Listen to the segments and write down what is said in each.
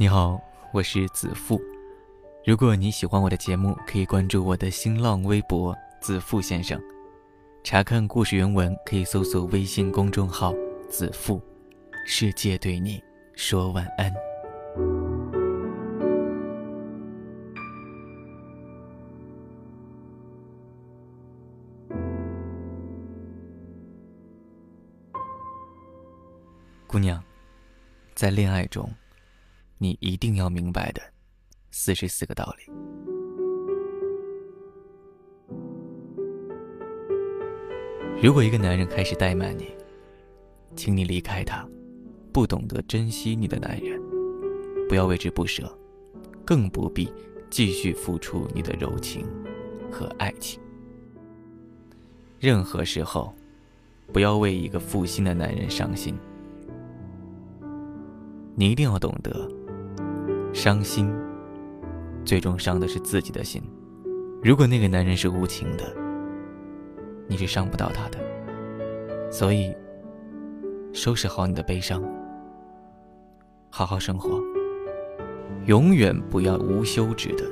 你好，我是子富。如果你喜欢我的节目，可以关注我的新浪微博“子富先生”。查看故事原文，可以搜索微信公众号“子富”。世界对你说晚安。姑娘，在恋爱中。你一定要明白的四十四个道理。如果一个男人开始怠慢你，请你离开他。不懂得珍惜你的男人，不要为之不舍，更不必继续付出你的柔情和爱情。任何时候，不要为一个负心的男人伤心。你一定要懂得。伤心，最终伤的是自己的心。如果那个男人是无情的，你是伤不到他的。所以，收拾好你的悲伤，好好生活。永远不要无休止的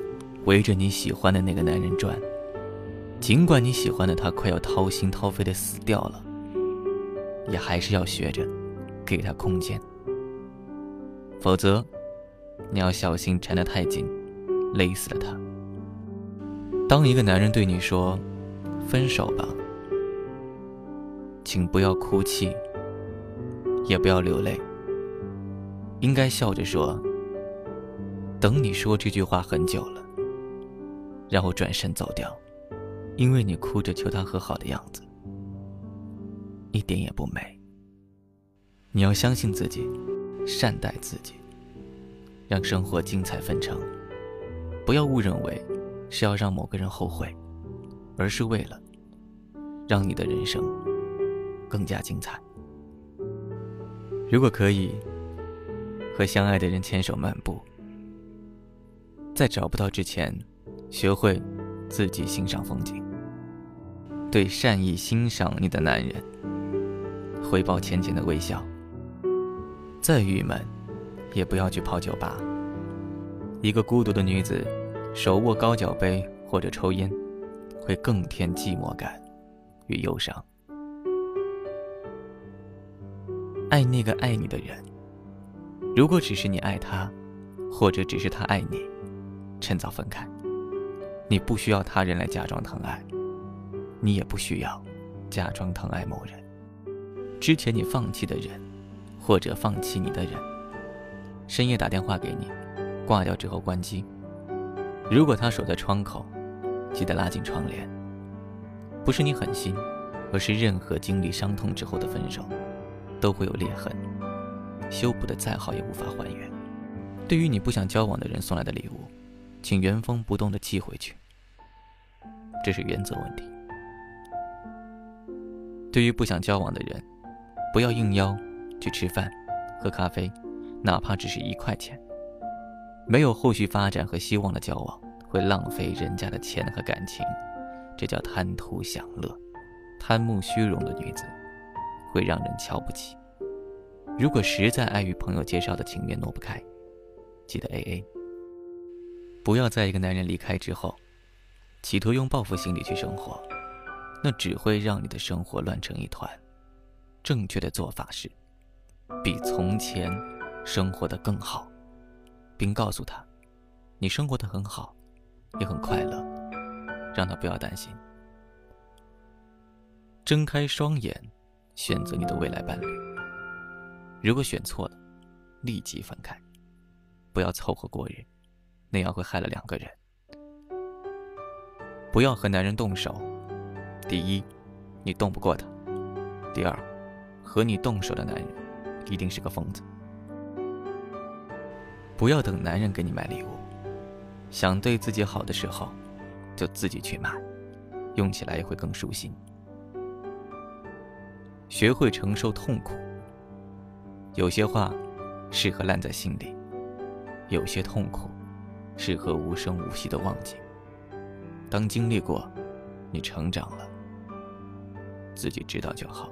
围着你喜欢的那个男人转。尽管你喜欢的他快要掏心掏肺的死掉了，也还是要学着给他空间，否则。你要小心缠得太紧，勒死了他。当一个男人对你说“分手吧”，请不要哭泣，也不要流泪，应该笑着说：“等你说这句话很久了，然后转身走掉，因为你哭着求他和好的样子，一点也不美。你要相信自己，善待自己。”让生活精彩纷呈，不要误认为是要让某个人后悔，而是为了让你的人生更加精彩。如果可以和相爱的人牵手漫步，在找不到之前，学会自己欣赏风景，对善意欣赏你的男人回报浅浅的微笑。再郁闷。也不要去泡酒吧。一个孤独的女子，手握高脚杯或者抽烟，会更添寂寞感与忧伤。爱那个爱你的人，如果只是你爱他，或者只是他爱你，趁早分开。你不需要他人来假装疼爱，你也不需要假装疼爱某人。之前你放弃的人，或者放弃你的人。深夜打电话给你，挂掉之后关机。如果他守在窗口，记得拉紧窗帘。不是你狠心，而是任何经历伤痛之后的分手，都会有裂痕，修补的再好也无法还原。对于你不想交往的人送来的礼物，请原封不动的寄回去。这是原则问题。对于不想交往的人，不要应邀去吃饭、喝咖啡。哪怕只是一块钱，没有后续发展和希望的交往，会浪费人家的钱和感情，这叫贪图享乐。贪慕虚荣的女子，会让人瞧不起。如果实在碍于朋友介绍的情面挪不开，记得 A A。不要在一个男人离开之后，企图用报复心理去生活，那只会让你的生活乱成一团。正确的做法是，比从前。生活的更好，并告诉他，你生活的很好，也很快乐，让他不要担心。睁开双眼，选择你的未来伴侣。如果选错了，立即分开，不要凑合过日，那样会害了两个人。不要和男人动手，第一，你动不过他；第二，和你动手的男人，一定是个疯子。不要等男人给你买礼物，想对自己好的时候，就自己去买，用起来也会更舒心。学会承受痛苦，有些话适合烂在心里，有些痛苦适合无声无息的忘记。当经历过，你成长了，自己知道就好。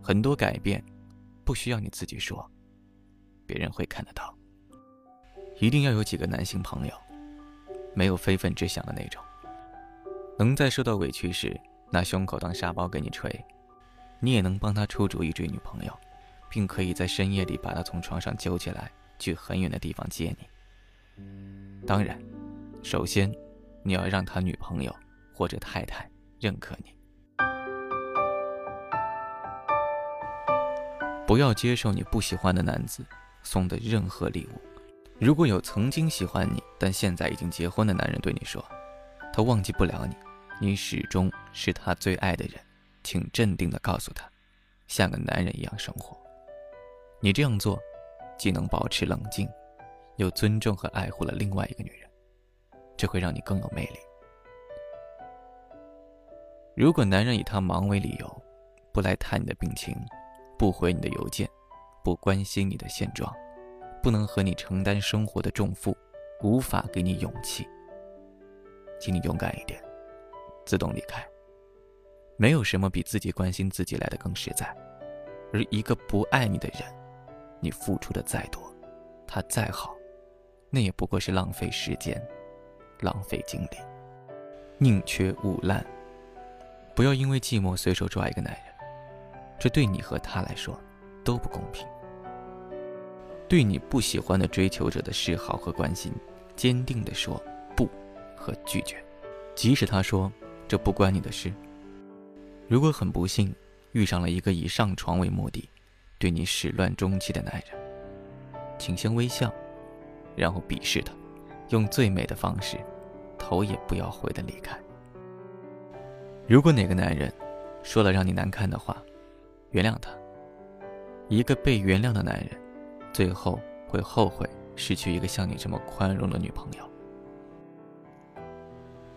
很多改变不需要你自己说，别人会看得到。一定要有几个男性朋友，没有非分之想的那种，能在受到委屈时拿胸口当沙包给你捶，你也能帮他出主意追女朋友，并可以在深夜里把他从床上揪起来，去很远的地方接你。当然，首先你要让他女朋友或者太太认可你，不要接受你不喜欢的男子送的任何礼物。如果有曾经喜欢你，但现在已经结婚的男人对你说，他忘记不了你，你始终是他最爱的人，请镇定地告诉他，像个男人一样生活。你这样做，既能保持冷静，又尊重和爱护了另外一个女人，这会让你更有魅力。如果男人以他忙为理由，不来探你的病情，不回你的邮件，不关心你的现状。不能和你承担生活的重负，无法给你勇气，请你勇敢一点，自动离开。没有什么比自己关心自己来的更实在。而一个不爱你的人，你付出的再多，他再好，那也不过是浪费时间，浪费精力，宁缺毋滥。不要因为寂寞随手抓一个男人，这对你和他来说都不公平。对你不喜欢的追求者的示好和关心，坚定地说不和拒绝，即使他说这不关你的事。如果很不幸遇上了一个以上床为目的，对你始乱终弃的男人，请先微笑，然后鄙视他，用最美的方式，头也不要回的离开。如果哪个男人说了让你难堪的话，原谅他。一个被原谅的男人。最后会后悔失去一个像你这么宽容的女朋友。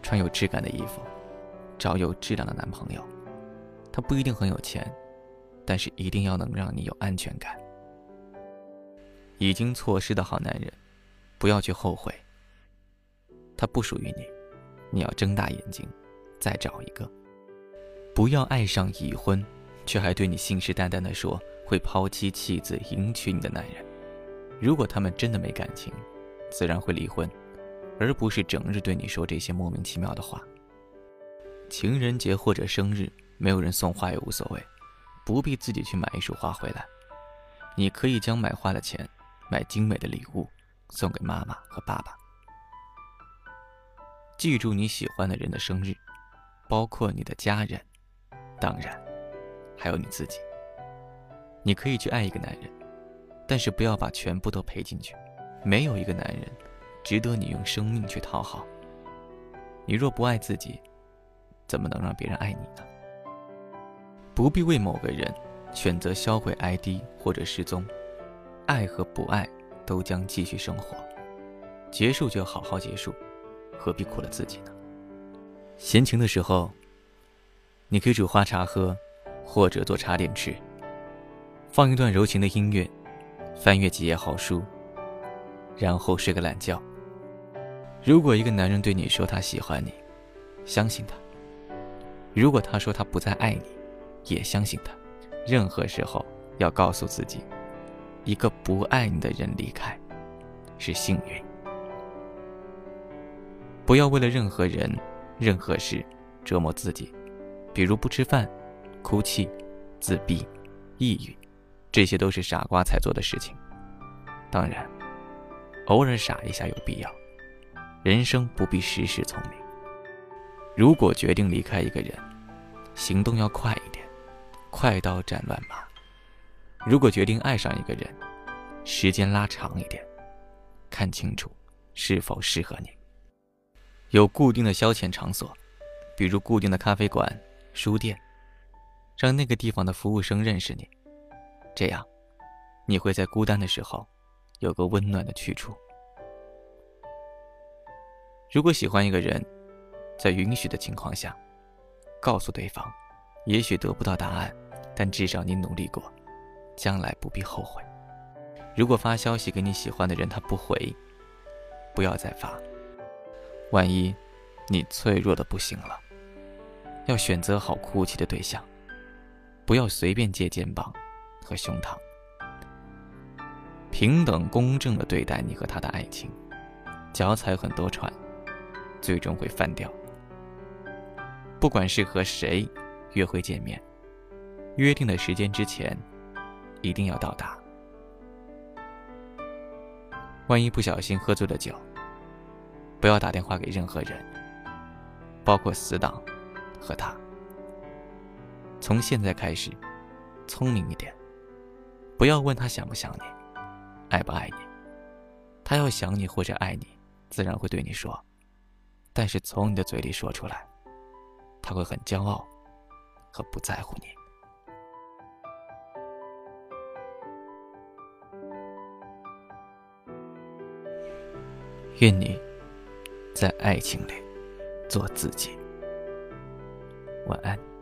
穿有质感的衣服，找有质量的男朋友。他不一定很有钱，但是一定要能让你有安全感。已经错失的好男人，不要去后悔。他不属于你，你要睁大眼睛，再找一个。不要爱上已婚，却还对你信誓旦旦地说。会抛妻弃子迎娶你的男人，如果他们真的没感情，自然会离婚，而不是整日对你说这些莫名其妙的话。情人节或者生日，没有人送花也无所谓，不必自己去买一束花回来。你可以将买花的钱买精美的礼物送给妈妈和爸爸。记住你喜欢的人的生日，包括你的家人，当然还有你自己。你可以去爱一个男人，但是不要把全部都赔进去。没有一个男人值得你用生命去讨好。你若不爱自己，怎么能让别人爱你呢？不必为某个人选择销毁 ID 或者失踪。爱和不爱都将继续生活，结束就好好结束，何必苦了自己呢？闲情的时候，你可以煮花茶喝，或者做茶点吃。放一段柔情的音乐，翻阅几页好书，然后睡个懒觉。如果一个男人对你说他喜欢你，相信他；如果他说他不再爱你，也相信他。任何时候要告诉自己，一个不爱你的人离开，是幸运。不要为了任何人、任何事折磨自己，比如不吃饭、哭泣、自闭、抑郁。这些都是傻瓜才做的事情。当然，偶尔傻一下有必要。人生不必时时聪明。如果决定离开一个人，行动要快一点，快刀斩乱麻。如果决定爱上一个人，时间拉长一点，看清楚是否适合你。有固定的消遣场所，比如固定的咖啡馆、书店，让那个地方的服务生认识你。这样，你会在孤单的时候，有个温暖的去处。如果喜欢一个人，在允许的情况下，告诉对方，也许得不到答案，但至少你努力过，将来不必后悔。如果发消息给你喜欢的人，他不回，不要再发。万一你脆弱的不行了，要选择好哭泣的对象，不要随便借肩膀。和胸膛，平等公正的对待你和他的爱情，脚踩很多船，最终会翻掉。不管是和谁约会见面，约定的时间之前，一定要到达。万一不小心喝醉了酒，不要打电话给任何人，包括死党和他。从现在开始，聪明一点，不要问他想不想你，爱不爱你。他要想你或者爱你，自然会对你说，但是从你的嘴里说出来，他会很骄傲和不在乎你。愿你在爱情里做自己。晚安。